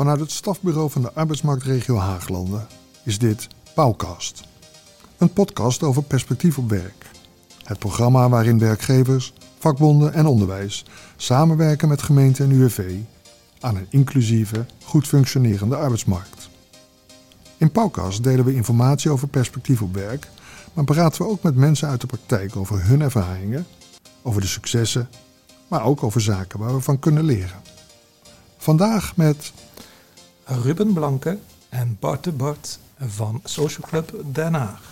Vanuit het stafbureau van de arbeidsmarktregio Haaglanden is dit Pauwkast. Een podcast over perspectief op werk. Het programma waarin werkgevers, vakbonden en onderwijs samenwerken met gemeente en UWV aan een inclusieve, goed functionerende arbeidsmarkt. In Pauwkast delen we informatie over perspectief op werk, maar praten we ook met mensen uit de praktijk over hun ervaringen, over de successen, maar ook over zaken waar we van kunnen leren. Vandaag met Ruben Blanke en Bart de Bart van Social Club Den Haag.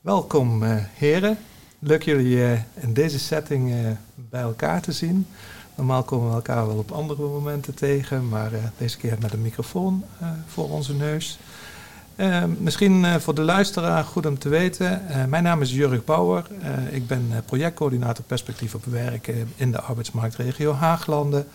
Welkom eh, heren. Leuk jullie eh, in deze setting eh, bij elkaar te zien. Normaal komen we elkaar wel op andere momenten tegen, maar deze keer met een microfoon voor onze neus. misschien voor de luisteraar goed om te weten. mijn naam is Jurg Bauer. ik ben projectcoördinator perspectief op werken in de arbeidsmarktregio Haaglanden.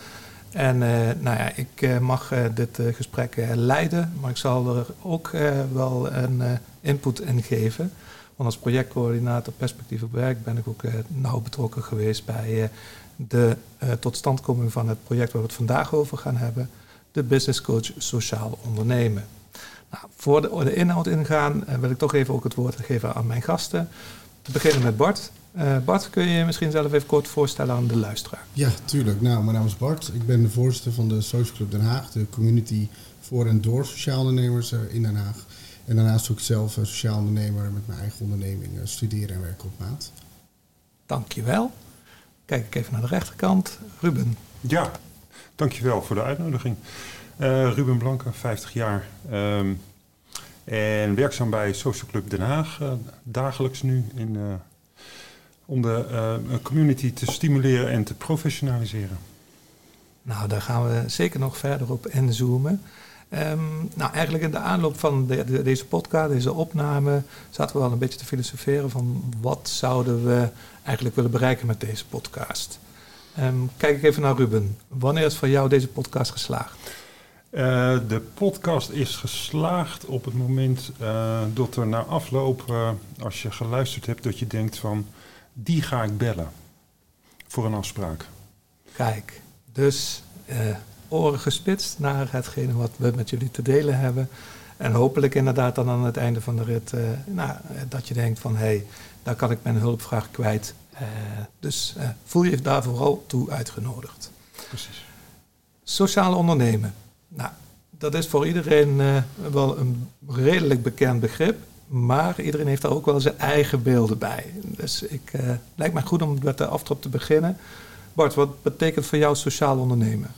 En nou ja, ik mag dit gesprek leiden, maar ik zal er ook wel een input in geven. Want als projectcoördinator perspectief op werk ben ik ook nauw betrokken geweest bij de totstandkoming van het project waar we het vandaag over gaan hebben, de Business Coach Sociaal Ondernemen. Nou, voor de, de inhoud ingaan wil ik toch even ook het woord geven aan mijn gasten. Te beginnen met Bart. Bart, kun je je misschien zelf even kort voorstellen aan de luisteraar? Ja, tuurlijk. Nou, mijn naam is Bart. Ik ben de voorzitter van de Social Club Den Haag, de community voor en door sociaal ondernemers in Den Haag. En daarnaast ook zelf sociaal ondernemer met mijn eigen onderneming studeren en werken op maat. Dankjewel. Kijk ik even naar de rechterkant. Ruben. Ja, dankjewel voor de uitnodiging. Uh, Ruben Blanke, 50 jaar. Um, en werkzaam bij Social Club Den Haag, uh, dagelijks nu in, om de community te stimuleren en te professionaliseren. Nou, daar gaan we zeker nog verder op inzoomen. Um, nou, eigenlijk in de aanloop van de, deze podcast, deze opname, zaten we wel een beetje te filosoferen van wat zouden we eigenlijk willen bereiken met deze podcast. Um, kijk ik even naar Ruben. Wanneer is voor jou deze podcast geslaagd? Uh, de podcast is geslaagd op het moment uh, dat er na afloop, uh, als je geluisterd hebt, dat je denkt van die ga ik bellen voor een afspraak. Kijk, dus oren gespitst naar hetgene wat we met jullie te delen hebben. En hopelijk inderdaad dan aan het einde van de rit, uh, nou, dat je denkt van hé, hey, daar kan ik mijn hulpvraag kwijt. Uh, dus voel je daar vooral toe uitgenodigd. Precies. Sociaal ondernemen. Nou, dat is voor iedereen wel een redelijk bekend begrip. Maar iedereen heeft daar ook wel zijn eigen beelden bij. Dus ik, lijkt mij goed om met de aftrap te beginnen. Bart, wat betekent voor jou sociaal ondernemen?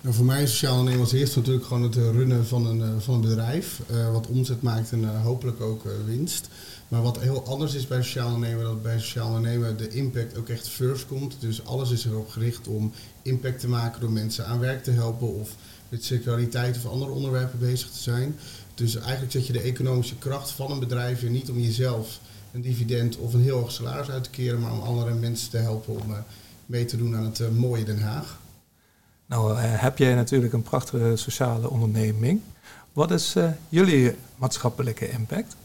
Nou, voor mij is sociaal ondernemen als eerste natuurlijk gewoon het eh, runnen van een, eh, van een bedrijf. Wat omzet maakt en hopelijk ook winst. Maar wat heel anders is bij sociaal ondernemen, dat bij sociaal ondernemen de impact ook echt first komt. Dus alles is erop gericht om impact te maken door mensen aan werk te helpen of met circulariteit of andere onderwerpen bezig te zijn. Dus eigenlijk zet je de economische kracht van een bedrijf in niet om jezelf een dividend of een heel hoog salaris uit te keren, maar om andere mensen te helpen om mee te doen aan het mooie Den Haag. Nou uh, heb jij natuurlijk een prachtige sociale onderneming. Wat is uh, jullie maatschappelijke impact?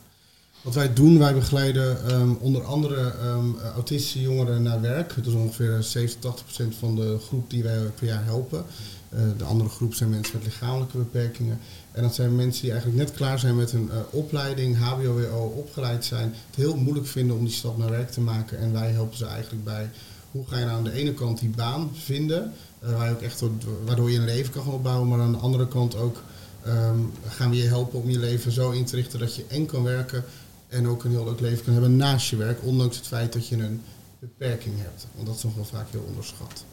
Wat wij doen, wij begeleiden um, onder andere um, autistische jongeren naar werk. Dat is ongeveer 70, 80 procent van de groep die wij per jaar helpen. Uh, de andere groep zijn mensen met lichamelijke beperkingen. En dat zijn mensen die eigenlijk net klaar zijn met hun opleiding, HBO-WO, opgeleid zijn. Het heel moeilijk vinden om die stap naar werk te maken. En wij helpen ze eigenlijk bij hoe ga je nou aan de ene kant die baan vinden, uh, waar je ook echt, waardoor je een leven kan gaan opbouwen, maar aan de andere kant ook um, gaan we je helpen om je leven zo in te richten dat je en kan werken en ook een heel leuk leven kan hebben naast je werk, ondanks het feit dat je een beperking hebt. Want dat is nog wel vaak heel onderschat.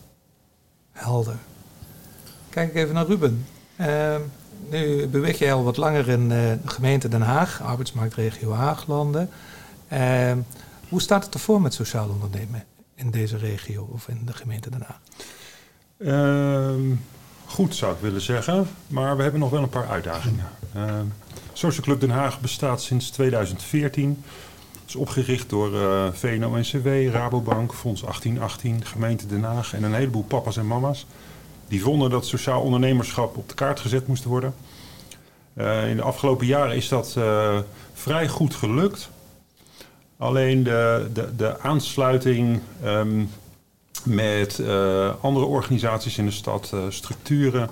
Helder. Kijk even naar Ruben. Uh, nu beweeg jij al wat langer in uh, de gemeente Den Haag, arbeidsmarktregio Haaglanden. Uh, hoe staat het ervoor met sociaal ondernemen in deze regio of in de gemeente Den Haag? Uh, goed zou ik willen zeggen, maar we hebben nog wel een paar uitdagingen. Uh, Social Club Den Haag bestaat sinds 2014. is opgericht door uh, VNO-NCW, Rabobank, Fonds 1818, gemeente Den Haag en een heleboel papa's en mama's. Die vonden dat sociaal ondernemerschap op de kaart gezet moest worden. Uh, in de afgelopen jaren is dat uh, vrij goed gelukt. Alleen de, de, de aansluiting um, met uh, andere organisaties in de stad, structuren,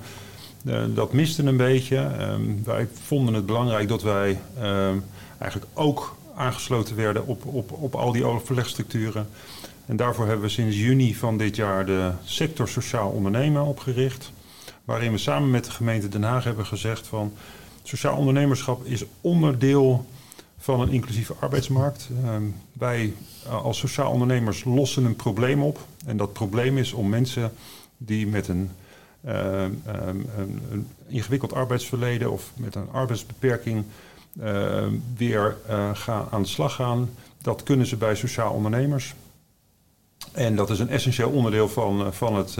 dat miste een beetje. Um, wij vonden het belangrijk dat wij um, eigenlijk ook aangesloten werden op, op, op al die overlegstructuren. En daarvoor hebben we sinds juni van dit jaar de sector sociaal ondernemen opgericht. Waarin we samen met de gemeente Den Haag hebben gezegd van sociaal ondernemerschap is onderdeel van een inclusieve arbeidsmarkt. Um, wij uh, als sociaal ondernemers lossen een probleem op. En dat probleem is om mensen die met een, uh, um, een, ingewikkeld arbeidsverleden of met een arbeidsbeperking weer gaan, aan de slag gaan. Dat kunnen ze bij sociaal ondernemers. En dat is een essentieel onderdeel van, van, het,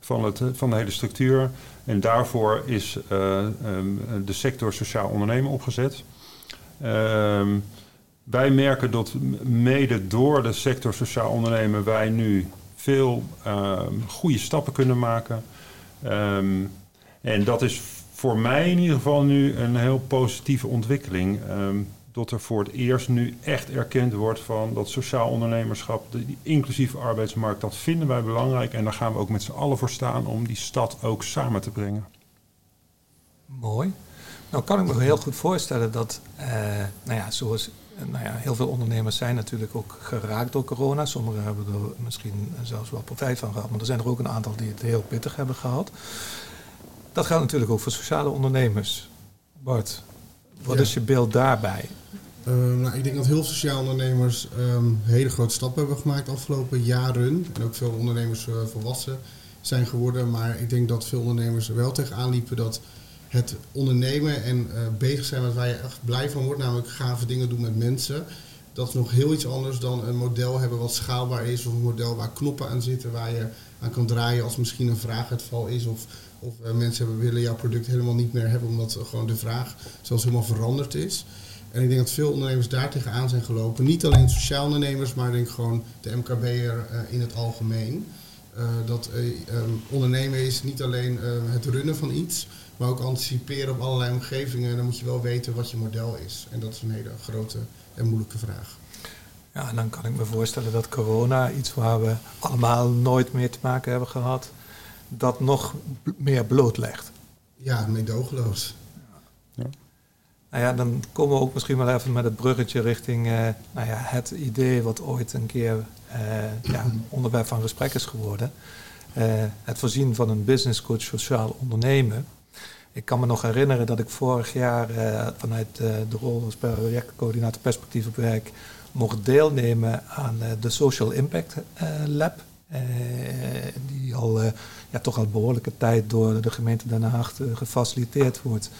van, het, van de hele structuur. En daarvoor is um, de sector sociaal ondernemen opgezet. Um, wij merken dat mede door de sector sociaal ondernemen wij nu veel um, goede stappen kunnen maken. En dat is voor mij in ieder geval nu een heel positieve ontwikkeling. Um, dat er voor het eerst nu echt erkend wordt van dat sociaal ondernemerschap, die inclusieve arbeidsmarkt, dat vinden wij belangrijk. En daar gaan we ook met z'n allen voor staan om die stad ook samen te brengen. Mooi. Nou kan ik me heel goed voorstellen dat, uh, nou ja, zoals nou ja, heel veel ondernemers zijn natuurlijk ook geraakt door corona. Sommigen hebben er misschien zelfs wel profijt van gehad, maar er zijn er ook een aantal die het heel pittig hebben gehad. Dat geldt natuurlijk ook voor sociale ondernemers. Bart, wat ja. is je beeld daarbij? Uh, nou, ik denk dat heel veel sociale ondernemers um, hele grote stappen hebben gemaakt de afgelopen jaren. En ook veel ondernemers uh, volwassen zijn geworden. Maar ik denk dat veel ondernemers er wel tegenaan liepen dat het ondernemen en uh, bezig zijn met waar je echt blij van wordt, namelijk gave dingen doen met mensen. Dat is nog heel iets anders dan een model hebben wat schaalbaar is, of een model waar knoppen aan zitten, waar je aan kan draaien als misschien een vraaguitval is, of, of uh, mensen hebben, willen jouw product helemaal niet meer hebben, omdat gewoon de vraag zelfs helemaal veranderd is. En ik denk dat veel ondernemers daar tegenaan zijn gelopen. Niet alleen sociaal ondernemers, maar ik denk gewoon de MKB'er uh, in het algemeen. Uh, dat um, ondernemen is niet alleen het runnen van iets, maar ook anticiperen op allerlei omgevingen. Dan moet je wel weten wat je model is. En dat is een hele grote en moeilijke vraag. Ja, en dan kan ik me voorstellen dat corona, iets waar we allemaal nooit mee te maken hebben gehad, dat nog meer blootlegt. Ja, meedogenloos. Ja. Nou ja, dan komen we ook misschien wel even met het bruggetje richting uh, nou ja, het idee wat ooit een keer uh, ja, onderwerp van gesprek is geworden. Uh, het voorzien van een business coach sociaal ondernemen. Ik kan me nog herinneren dat ik vorig jaar uh, vanuit uh, de rol als projectcoördinator perspectief op werk mocht deelnemen aan uh, de Social Impact Lab. die al ja, toch al behoorlijke tijd door de gemeente Den Haag gefaciliteerd wordt.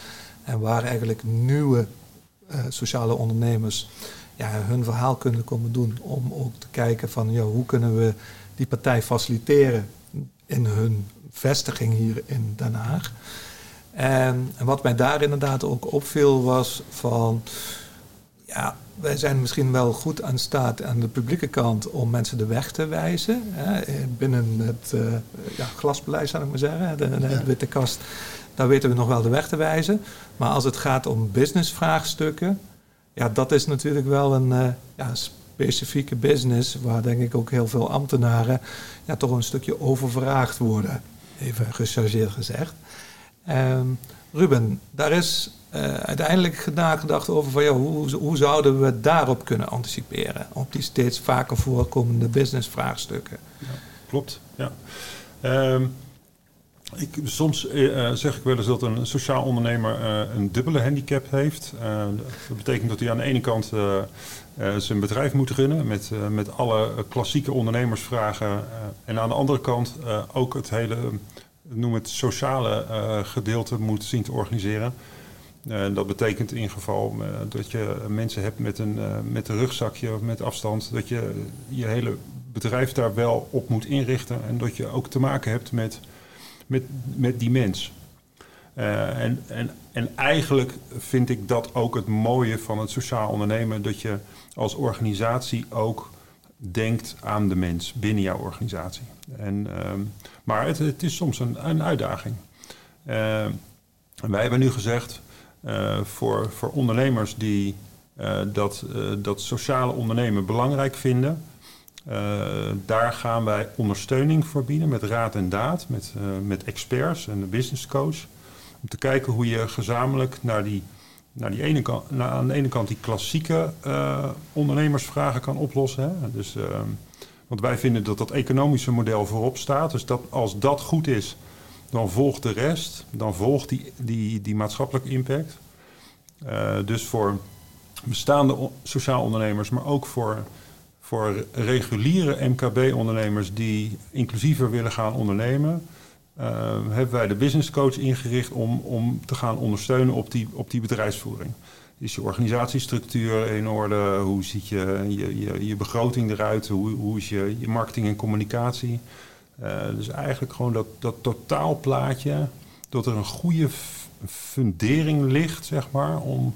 En waar eigenlijk nieuwe sociale ondernemers ja, hun verhaal kunnen komen doen. Om ook te kijken van ja, hoe kunnen we die partij faciliteren in hun vestiging hier in Den Haag. En, wat mij daar inderdaad ook opviel was van, ja, wij zijn misschien wel goed aan staat aan de publieke kant om mensen de weg te wijzen. Hè, binnen het uh, ja, glasbeleid zou ik maar zeggen, de, de, de, witte kast, daar weten we nog wel de weg te wijzen. Maar als het gaat om businessvraagstukken, ja, dat is natuurlijk wel een uh, ja, specifieke business waar denk ik ook heel veel ambtenaren ja, toch een stukje overvraagd worden, even gechargeerd gezegd. Um, Ruben, daar is uh, uiteindelijk nagedacht over van, ja, hoe, hoe zouden we daarop kunnen anticiperen? Op die steeds vaker voorkomende businessvraagstukken. Ja, klopt, ja. Um, ik, soms uh, zeg ik wel eens dat een sociaal ondernemer een dubbele handicap heeft. Dat betekent dat hij aan de ene kant zijn bedrijf moet runnen met, met alle klassieke ondernemersvragen. en aan de andere kant ook het hele noem het sociale uh, gedeelte moet zien te organiseren. Uh, dat betekent in geval uh, dat je mensen hebt met een, met een rugzakje of met afstand, dat je je hele bedrijf daar wel op moet inrichten en dat je ook te maken hebt met, met, met die mens. en, en, en eigenlijk vind ik dat ook het mooie van het sociaal ondernemen, dat je als organisatie ook denkt aan de mens binnen jouw organisatie. En, uh, maar het, is soms een, een uitdaging. Uh, wij hebben nu gezegd, uh, voor, voor ondernemers die eh, dat, dat sociale ondernemen belangrijk vinden, daar gaan wij ondersteuning voor bieden met raad en daad, met, met experts en de business coach. Om te kijken hoe je gezamenlijk naar die, naar die ene kant, aan de ene kant die klassieke ondernemersvragen kan oplossen. Hè? Dus, ehm, want wij vinden dat dat economische model voorop staat. Dus dat als dat goed is, dan volgt de rest. Dan volgt die, die, die maatschappelijke impact. Uh, dus voor bestaande sociaal ondernemers, maar ook voor, voor reguliere MKB-ondernemers die inclusiever willen gaan ondernemen, uh, hebben wij de business coach ingericht om, om te gaan ondersteunen op die, op die bedrijfsvoering. Is je organisatiestructuur in orde? Hoe ziet je, je, je, je begroting eruit? Hoe, hoe is je, je marketing en communicatie? Uh, dus eigenlijk gewoon dat, dat totaalplaatje, dat er een goede fundering ligt, zeg maar, om,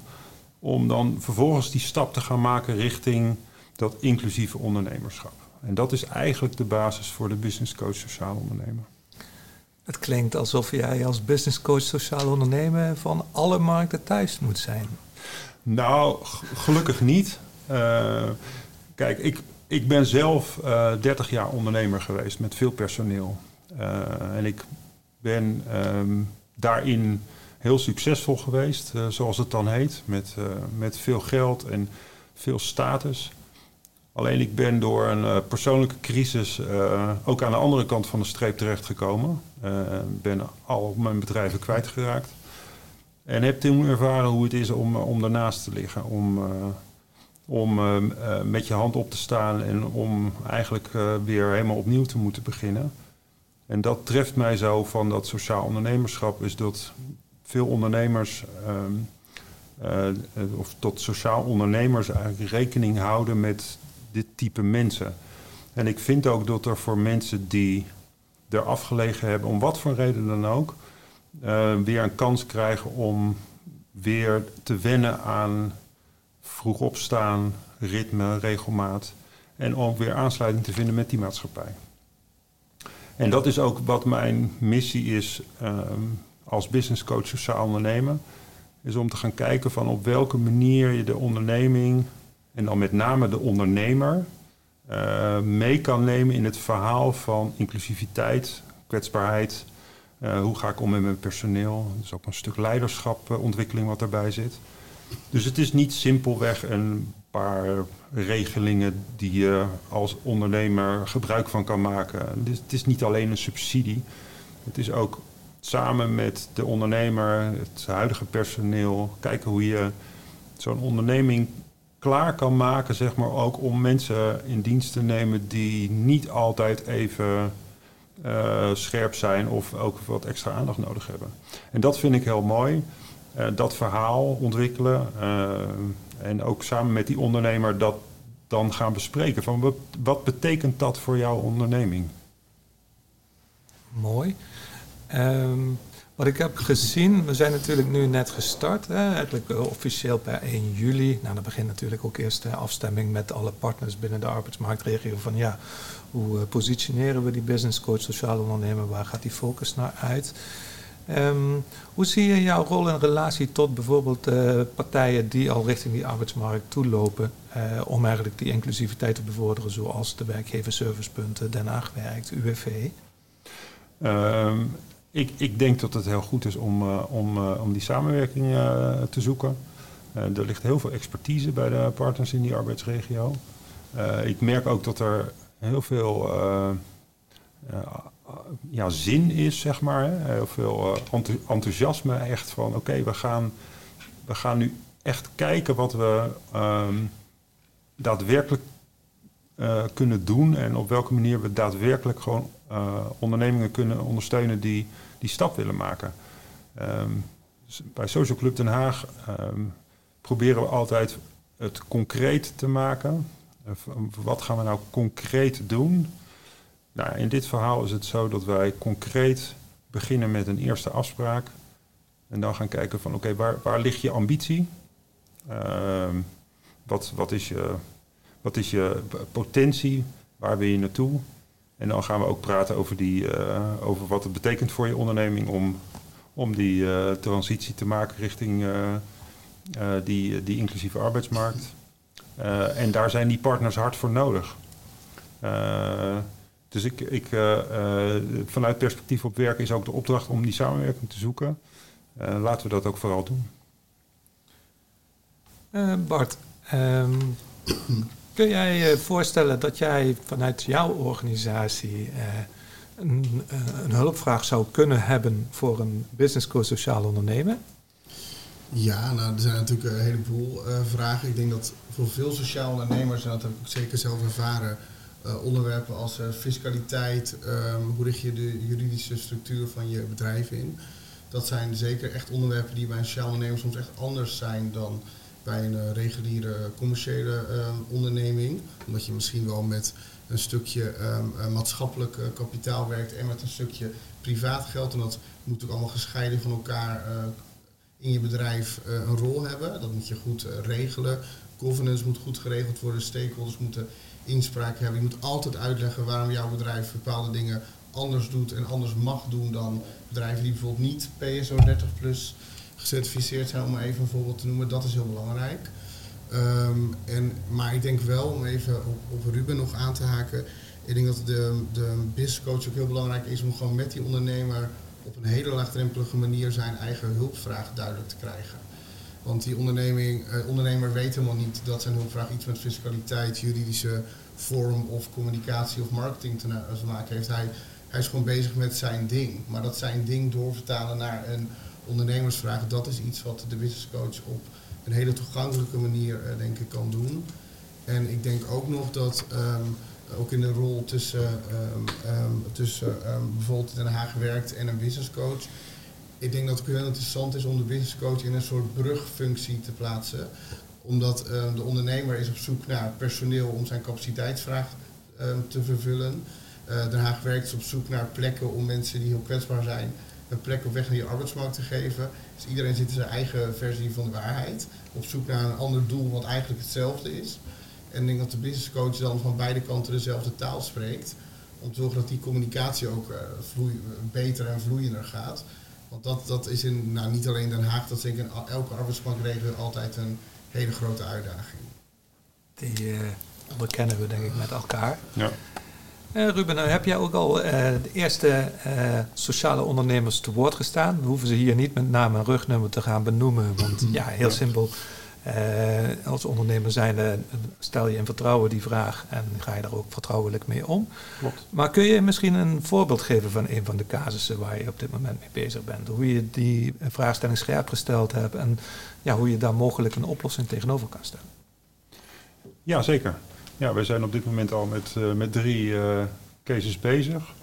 om dan vervolgens die stap te gaan maken richting dat inclusieve ondernemerschap. En dat is eigenlijk de basis voor de business coach sociaal ondernemen. Het klinkt alsof jij als business coach sociaal ondernemen van alle markten thuis moet zijn. Nou, gelukkig niet. Uh, kijk, ik, ik ben zelf uh, eh, 30 jaar ondernemer geweest met veel personeel. Uh, en ik ben um, daarin heel succesvol geweest, zoals het dan heet, met, met veel geld en veel status. Alleen ik ben door een persoonlijke crisis ook aan de andere kant van de streep terechtgekomen. Ik ben al mijn bedrijven kwijtgeraakt. En heb toen ervaren hoe het is om, om daarnaast te liggen. Om, om met je hand op te staan en om eigenlijk weer helemaal opnieuw te moeten beginnen. En dat treft mij zo van dat sociaal ondernemerschap, is dat veel ondernemers, um, of tot sociaal ondernemers eigenlijk rekening houden met dit type mensen. En ik vind ook dat er voor mensen die er afgelegen hebben, om wat voor reden dan ook, uh, weer een kans krijgen om weer te wennen aan vroeg opstaan, ritme, regelmaat. En ook weer aansluiting te vinden met die maatschappij. En dat is ook wat mijn missie is uh, als business coach sociaal ondernemen. Is om te gaan kijken van op welke manier je de onderneming en dan met name de ondernemer uh, mee kan nemen in het verhaal van inclusiviteit, kwetsbaarheid, uh, hoe ga ik om met mijn personeel? Er is ook een stuk leiderschapontwikkeling wat daarbij zit. Dus het is niet simpelweg een paar regelingen die je als ondernemer gebruik van kan maken. Dus het is niet alleen een subsidie. Het is ook samen met de ondernemer, het huidige personeel, kijken hoe je zo'n onderneming klaar kan maken, zeg maar, ook om mensen in dienst te nemen die niet altijd even uh, scherp zijn of ook wat extra aandacht nodig hebben. En dat vind ik heel mooi. Uh, dat verhaal ontwikkelen uh, en ook samen met die ondernemer dat dan gaan bespreken. Van wat, betekent dat voor jouw onderneming? Mooi. Um, wat ik heb gezien, we zijn natuurlijk nu net gestart, hè, eigenlijk officieel per 1 juli. Nou, dan begint natuurlijk ook eerst de afstemming met alle partners binnen de arbeidsmarktregio van ja, hoe uh, positioneren we die business coach sociaal ondernemer? Waar gaat die focus naar uit? Um, hoe zie je jouw rol in relatie tot bijvoorbeeld uh, partijen die al richting die arbeidsmarkt toelopen om eigenlijk die inclusiviteit te bevorderen, zoals de werkgeverservicepunten, Den Haag werkt, UWV? Um, ik, ik, denk dat het heel goed is om, uh, om, om die samenwerking te zoeken. er ligt heel veel expertise bij de partners in die arbeidsregio. ik merk ook dat er heel veel ja, zin is, zeg maar. Heel veel enthousiasme echt van oké, we, gaan, we gaan nu echt kijken wat we um, daadwerkelijk kunnen doen en op welke manier we daadwerkelijk gewoon ondernemingen kunnen ondersteunen die die stap willen maken. Um, bij Social Club Den Haag um, proberen we altijd het concreet te maken. Wat gaan we nou concreet doen? Nou, in dit verhaal is het zo dat wij concreet beginnen met een eerste afspraak. En dan gaan kijken van oké, waar, waar ligt je ambitie? Uh, wat, wat, is je, wat is je potentie? Waar wil je naartoe? En dan gaan we ook praten over, die, uh, over wat het betekent voor je onderneming om, om die uh, transitie te maken richting uh, die, die inclusieve arbeidsmarkt. En daar zijn die partners hard voor nodig. Dus ik, ik, vanuit perspectief op werk is ook de opdracht om die samenwerking te zoeken. laten we dat ook vooral doen. Bart, um, kun jij je voorstellen dat jij vanuit jouw organisatie een, een, hulpvraag zou kunnen hebben voor een business coach sociaal ondernemen? Ja, nou, er zijn natuurlijk een heleboel vragen. Ik denk dat voor veel sociaal ondernemers, en dat heb ik zeker zelf ervaren, onderwerpen als fiscaliteit, um, hoe richt je de juridische structuur van je bedrijf in. Dat zijn zeker echt onderwerpen die bij een sociaal ondernemer soms echt anders zijn dan bij een uh, reguliere commerciële ehm, onderneming. Omdat je misschien wel met een stukje um, maatschappelijk kapitaal werkt en met een stukje privaat geld. En dat moet ook allemaal gescheiden van elkaar in je bedrijf een rol hebben. Dat moet je goed regelen. Governance moet goed geregeld worden, stakeholders moeten inspraak hebben. Je moet altijd uitleggen waarom jouw bedrijf bepaalde dingen anders doet en anders mag doen dan bedrijven die bijvoorbeeld niet PSO 30 plus gecertificeerd zijn, om even een voorbeeld te noemen. Dat is heel belangrijk. Ehm, en, maar ik denk wel, om even op, Ruben nog aan te haken, ik denk dat de, de business coach ook heel belangrijk is om gewoon met die ondernemer op een hele laagdrempelige manier zijn eigen hulpvraag duidelijk te krijgen. Want die onderneming, eh, ondernemer weet helemaal niet dat zijn hulpvraag iets met fiscaliteit, juridische vorm of communicatie of marketing te, maken heeft. Hij, hij is gewoon bezig met zijn ding. Maar dat zijn ding doorvertalen naar een ondernemersvraag, dat is iets wat de business coach op een hele toegankelijke manier, uh, denk ik, kan doen. En ik denk ook nog dat ehm, ook in de rol tussen, um, um, tussen bijvoorbeeld Den Haag werkt en een business coach ik denk dat het heel interessant is om de business coach in een soort brugfunctie te plaatsen. Omdat de ondernemer is op zoek naar personeel om zijn capaciteitsvraag te vervullen. Uh, Den Haag werkt op zoek naar plekken om mensen die heel kwetsbaar zijn een plek op weg naar je arbeidsmarkt te geven. Dus iedereen zit in zijn eigen versie van de waarheid. Op zoek naar een ander doel wat eigenlijk hetzelfde is. En ik denk dat de business coach dan van beide kanten dezelfde taal spreekt. Om te zorgen dat die communicatie ook vloei, beter en vloeiender gaat. Want dat, dat is in, nou, niet alleen Den Haag, dat is in elke arbeidsmarktregio altijd een hele grote uitdaging. Die uh, onderkennen we denk ik met elkaar. Ja. Uh, Ruben, nou heb jij ook al uh, de eerste sociale ondernemers te woord gestaan. We hoeven ze hier niet met naam en rugnummer te gaan benoemen, want ja, heel simpel. Uh, als ondernemer zijnde stel je in vertrouwen die vraag en ga je daar ook vertrouwelijk mee om. Klopt. Maar kun je misschien een voorbeeld geven van een van de casussen waar je op dit moment mee bezig bent? Hoe je die vraagstelling scherp gesteld hebt en ja, hoe je daar mogelijk een oplossing tegenover kan stellen? Ja, zeker. Ja, wij zijn op dit moment al met, uh, met drie uh, cases bezig.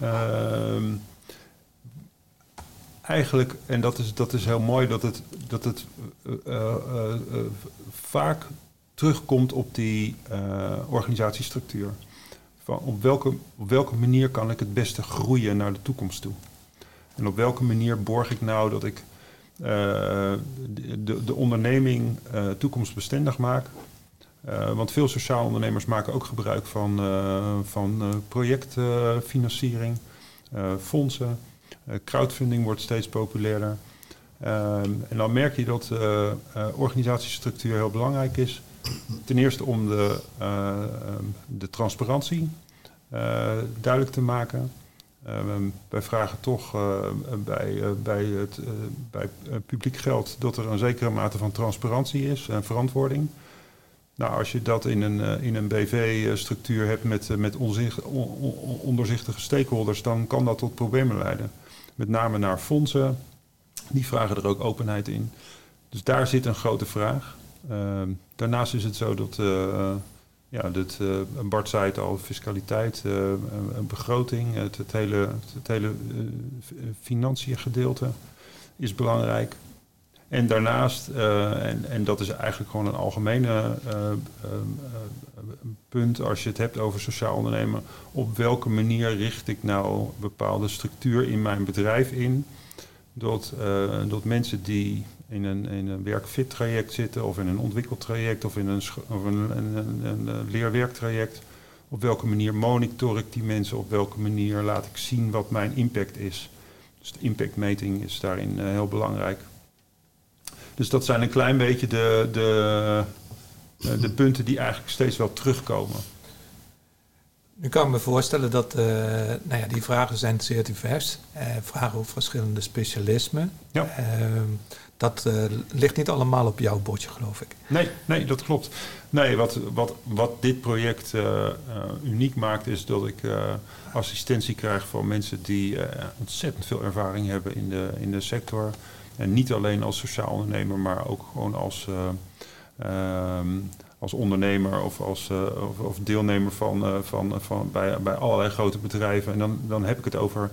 Ehm eigenlijk, en dat is, dat is heel mooi, dat het, dat het uh, vaak terugkomt op die organisatiestructuur. Van op, welke, op welke manier kan ik het beste groeien naar de toekomst toe? En op welke manier borg ik nou dat ik de, de, onderneming toekomstbestendig maak? Want veel sociaal ondernemers maken ook gebruik van, van projectfinanciering, fondsen. Eh, crowdfunding wordt steeds populairder. Ehm, en dan merk je dat uh, organisatiestructuur heel belangrijk is. Ten eerste om de, ehm, de transparantie duidelijk te maken. Ehm, wij vragen toch bij, bij, het, bij publiek geld dat er een zekere mate van transparantie is en verantwoording. Nou, als je dat in een, in een BV-structuur hebt met, met ondoorzichtige stakeholders, dan kan dat tot problemen leiden met name naar fondsen. Die vragen er ook openheid in. Dus daar zit een grote vraag. Ehm, daarnaast is het zo dat, uh, ja, dat uh, Bart zei het al, fiscaliteit, een begroting, het, het hele, het hele financiën gedeelte is belangrijk. En daarnaast, en, en dat is eigenlijk gewoon een algemene punt als je het hebt over sociaal ondernemen. Op welke manier richt ik nou bepaalde structuur in mijn bedrijf in? Dat, mensen die in een, in een werkfit traject zitten of in een ontwikkeltraject of in een, of een, een, een, leerwerktraject. Op welke manier monitor ik die mensen? Op welke manier laat ik zien wat mijn impact is? Dus de impactmeting is daarin heel belangrijk. Dus dat zijn een klein beetje de, de, eh, de punten die eigenlijk steeds wel terugkomen. Nu kan ik me voorstellen dat uh, nou ja, die vragen zijn zeer divers. Uh, vragen over verschillende specialismen. Ja. Ehm, dat ligt niet allemaal op jouw bordje, geloof ik. Nee, nee dat klopt. Nee, wat, wat, wat dit project uniek maakt, is dat ik assistentie krijg van mensen die ontzettend veel ervaring hebben in de, in de sector. En niet alleen als sociaal ondernemer, maar ook gewoon als ehm, als ondernemer of als uh, of, of, deelnemer van, uh, van, van, bij, bij allerlei grote bedrijven. En dan, dan heb ik het over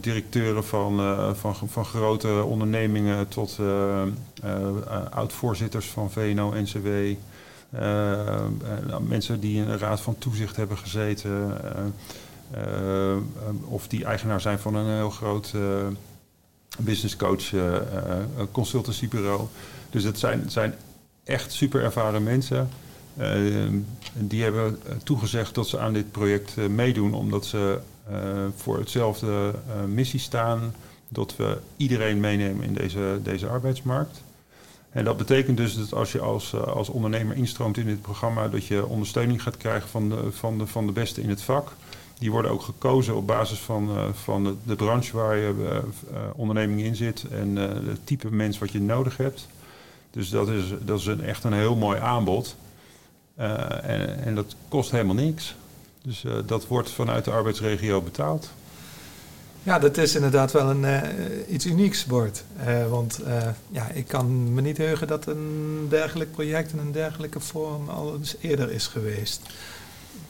directeuren van, van, van grote ondernemingen tot oud-voorzitters van VNO-NCW. mensen die in een raad van toezicht hebben gezeten. of die eigenaar zijn van een heel groot business coach consultancybureau. Dus het zijn, zijn echt super ervaren mensen. Die hebben toegezegd dat ze aan dit project meedoen, omdat ze voor hetzelfde missie staan. Dat we iedereen meenemen in deze, deze arbeidsmarkt. En dat betekent dus dat als je als, als ondernemer instroomt in dit programma, dat je ondersteuning gaat krijgen van de, van de, van de beste in het vak. Die worden ook gekozen op basis van, van de, de branche waar je onderneming in zit en het type mens wat je nodig hebt. Dus dat is, dat is een, echt een heel mooi aanbod. En, en, dat kost helemaal niks. Dus dat wordt vanuit de arbeidsregio betaald. Ja, dat is inderdaad wel een, iets unieks, Bord. want ja, ik kan me niet heugen dat een dergelijk project in een dergelijke vorm al eens eerder is geweest.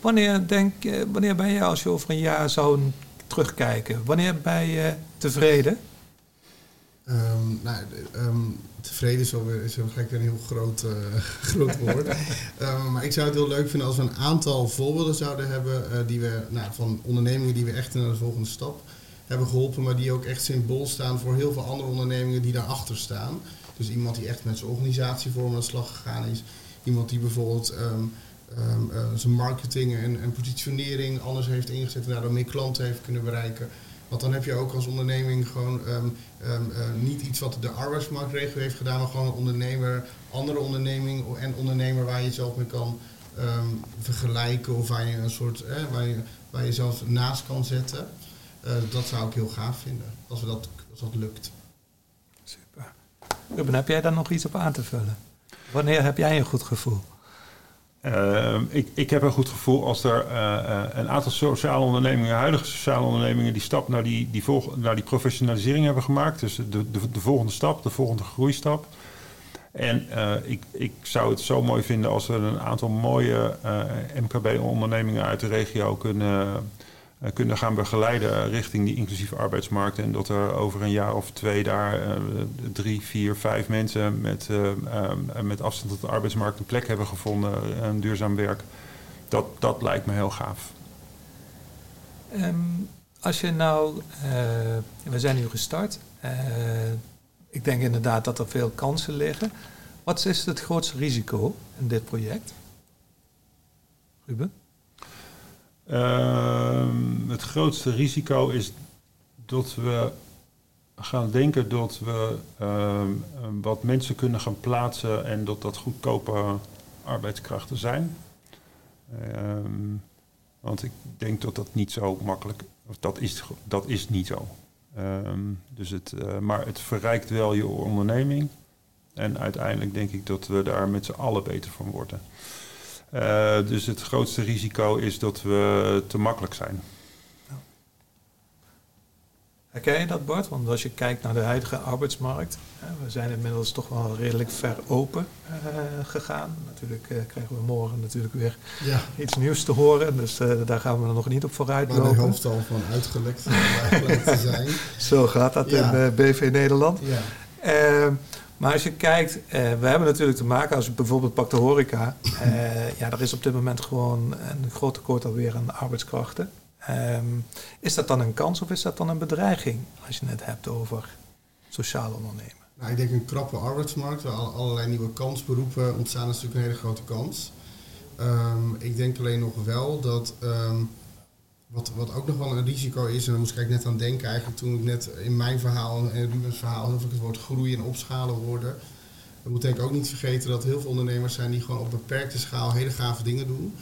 Wanneer, denk, wanneer ben je, als je over een jaar zou terugkijken, wanneer ben je tevreden? Um, nou, um, tevreden is, alweer, is gelijk een heel groot, uh, groot woord. um, maar ik zou het heel leuk vinden als we een aantal voorbeelden zouden hebben uh, die we, nou, van ondernemingen die we echt naar de volgende stap hebben geholpen, maar die ook echt symbool staan voor heel veel andere ondernemingen die daarachter staan. Dus iemand die echt met zijn organisatievorm aan de slag gegaan is. Iemand die bijvoorbeeld um, um, uh, zijn marketing en, en, positionering anders heeft ingezet en daardoor meer klanten heeft kunnen bereiken. Want dan heb je ook als onderneming gewoon um, um, uh, niet iets wat de arbeidsmarktregio heeft gedaan, maar gewoon een ondernemer, andere onderneming en ondernemer waar je jezelf mee kan vergelijken of waar je een soort, eh, waar, je, waar je jezelf naast kan zetten. Uh, dat zou ik heel gaaf vinden, als, we dat, als dat lukt. Super. Ruben, heb jij daar nog iets op aan te vullen? Wanneer heb jij een goed gevoel? Uh, ik, ik heb een goed gevoel als er uh, uh, een aantal sociale ondernemingen, huidige sociale ondernemingen, die stap naar die, die, volg, naar die professionalisering hebben gemaakt. Dus de, de, de volgende stap, de volgende groeistap. En ik, ik zou het zo mooi vinden als we een aantal mooie MKB-ondernemingen uit de regio kunnen kunnen gaan begeleiden richting die inclusieve arbeidsmarkt. En dat er over een jaar of twee daar uh, drie, vier, vijf mensen met, uh, met afstand tot de arbeidsmarkt een plek hebben gevonden, een duurzaam werk. Dat, dat lijkt me heel gaaf. Um, als je nou, we zijn nu gestart. ik denk inderdaad dat er veel kansen liggen. Wat is het grootste risico in dit project? Ruben? Uh, het grootste risico is dat we gaan denken dat we uh, wat mensen kunnen gaan plaatsen en dat dat goedkope arbeidskrachten zijn. Uh, want ik denk dat dat niet zo makkelijk is. Dat is, dat is niet zo. Ehm, dus het, uh, maar het verrijkt wel je onderneming. En uiteindelijk denk ik dat we daar met z'n allen beter van worden. Uh, dus het grootste risico is dat we te makkelijk zijn. Herken je dat, Bart? Want als je kijkt naar de huidige arbeidsmarkt, we zijn inmiddels toch wel redelijk ver open uh, gegaan. Natuurlijk uh, krijgen we morgen natuurlijk weer ja. iets nieuws te horen, dus uh, daar gaan we nog niet op vooruit lopen. Waar de hoofd al van uitgelekt te zijn. Zo gaat dat ja. in BV Nederland. Ja. Ehm, maar als je kijkt, uh, we hebben natuurlijk te maken, als je bijvoorbeeld pakt de horeca, uh, ja, er is op dit moment gewoon een groot tekort alweer aan arbeidskrachten. Um, is dat dan een kans of is dat dan een bedreiging als je het hebt over sociaal ondernemen? Nou, ik denk een krappe arbeidsmarkt waar allerlei nieuwe kansberoepen ontstaan, is natuurlijk een hele grote kans. Um, ik denk alleen nog wel dat um, wat, wat ook nog wel een risico is, en daar moest ik net aan denken eigenlijk toen ik net in mijn verhaal en Rubens verhaal of ik het woord groeien en opschalen hoorde. We moeten denk ik ook niet vergeten dat heel veel ondernemers zijn die gewoon op beperkte schaal hele gave dingen doen.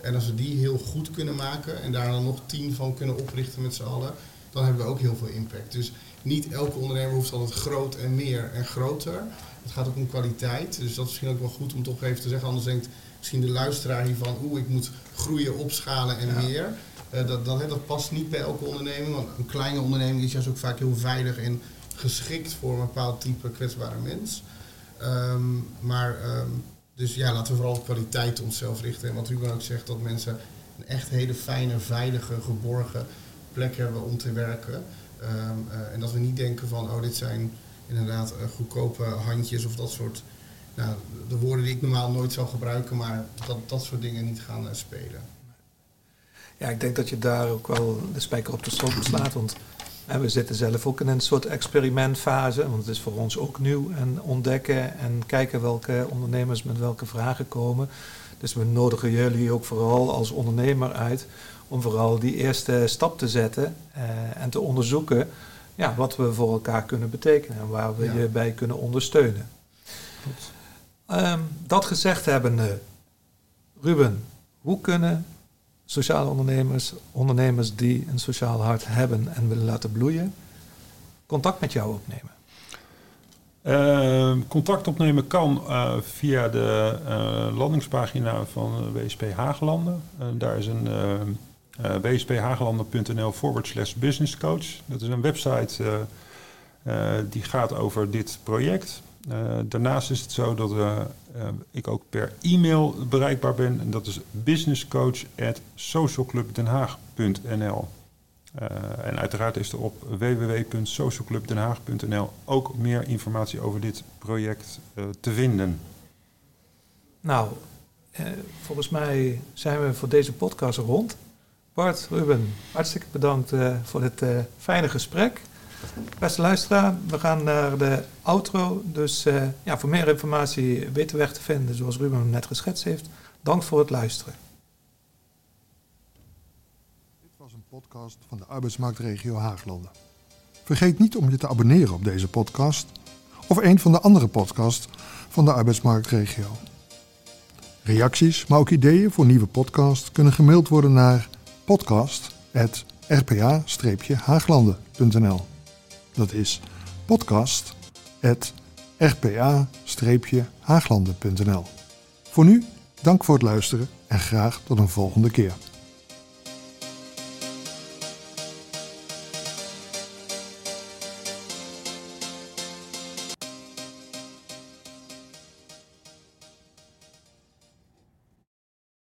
En als we die heel goed kunnen maken en daar dan nog tien van kunnen oprichten met z'n allen, dan hebben we ook heel veel impact. Dus niet elke ondernemer hoeft altijd groot en meer en groter. Het gaat ook om kwaliteit. Dus dat is misschien ook wel goed om toch even te zeggen. Anders denkt misschien de luisteraar hiervan, oeh, ik moet groeien, opschalen en meer. Uh, dat, dat, past niet bij elke onderneming. Want een kleine onderneming is juist ook vaak heel veilig en geschikt voor een bepaald type kwetsbare mens. Um, maar um, dus ja, laten we vooral op kwaliteit onszelf richten. En wat Ruben ook zegt, dat mensen een echt hele fijne, veilige, geborgen plek hebben om te werken. Um, uh, en dat we niet denken van, oh, dit zijn inderdaad uh, goedkope handjes of dat soort. Nou, de woorden die ik normaal nooit zou gebruiken, maar dat dat soort dingen niet gaan spelen. Ja, ik denk dat je daar ook wel de spijker op de stok slaat. Want en we zitten zelf ook in een soort experimentfase, want het is voor ons ook nieuw en ontdekken en kijken welke ondernemers met welke vragen komen. Dus we nodigen jullie ook vooral als ondernemer uit om vooral die eerste stap te zetten eh, en te onderzoeken ja, wat we voor elkaar kunnen betekenen en waar we ja. je bij kunnen ondersteunen. Um, dat gezegd hebbende, Ruben, hoe kunnen sociale ondernemers, ondernemers die een sociaal hart hebben en willen laten bloeien, contact met jou opnemen? Uh, contact opnemen kan uh, via de uh, landingspagina van WSP Haaglanden. daar is een wsphagelanden.nl forward slash business coach. Dat is een website die gaat over dit project. Uh, daarnaast is het zo dat uh, uh, ik ook per e-mail bereikbaar ben. En dat is businesscoach.socialclubdenhaag.nl En uiteraard is er op www.socialclubdenhaag.nl ook meer informatie over dit project te vinden. Nou, volgens mij zijn we voor deze podcast rond. Bart, Ruben, hartstikke bedankt voor dit fijne gesprek. Beste luisteraar, we gaan naar de outro. Dus uh, ja, voor meer informatie weten weg te vinden, zoals Ruben hem net geschetst heeft. Dank voor het luisteren. Dit was een podcast van de arbeidsmarktregio Haaglanden. Vergeet niet om je te abonneren op deze podcast of een van de andere podcasts van de arbeidsmarktregio. Reacties, maar ook ideeën voor nieuwe podcasts kunnen gemaild worden naar podcast.rpa-haaglanden.nl dat is podcast.rpa-haaglanden.nl. Voor nu, dank voor het luisteren en graag tot een volgende keer.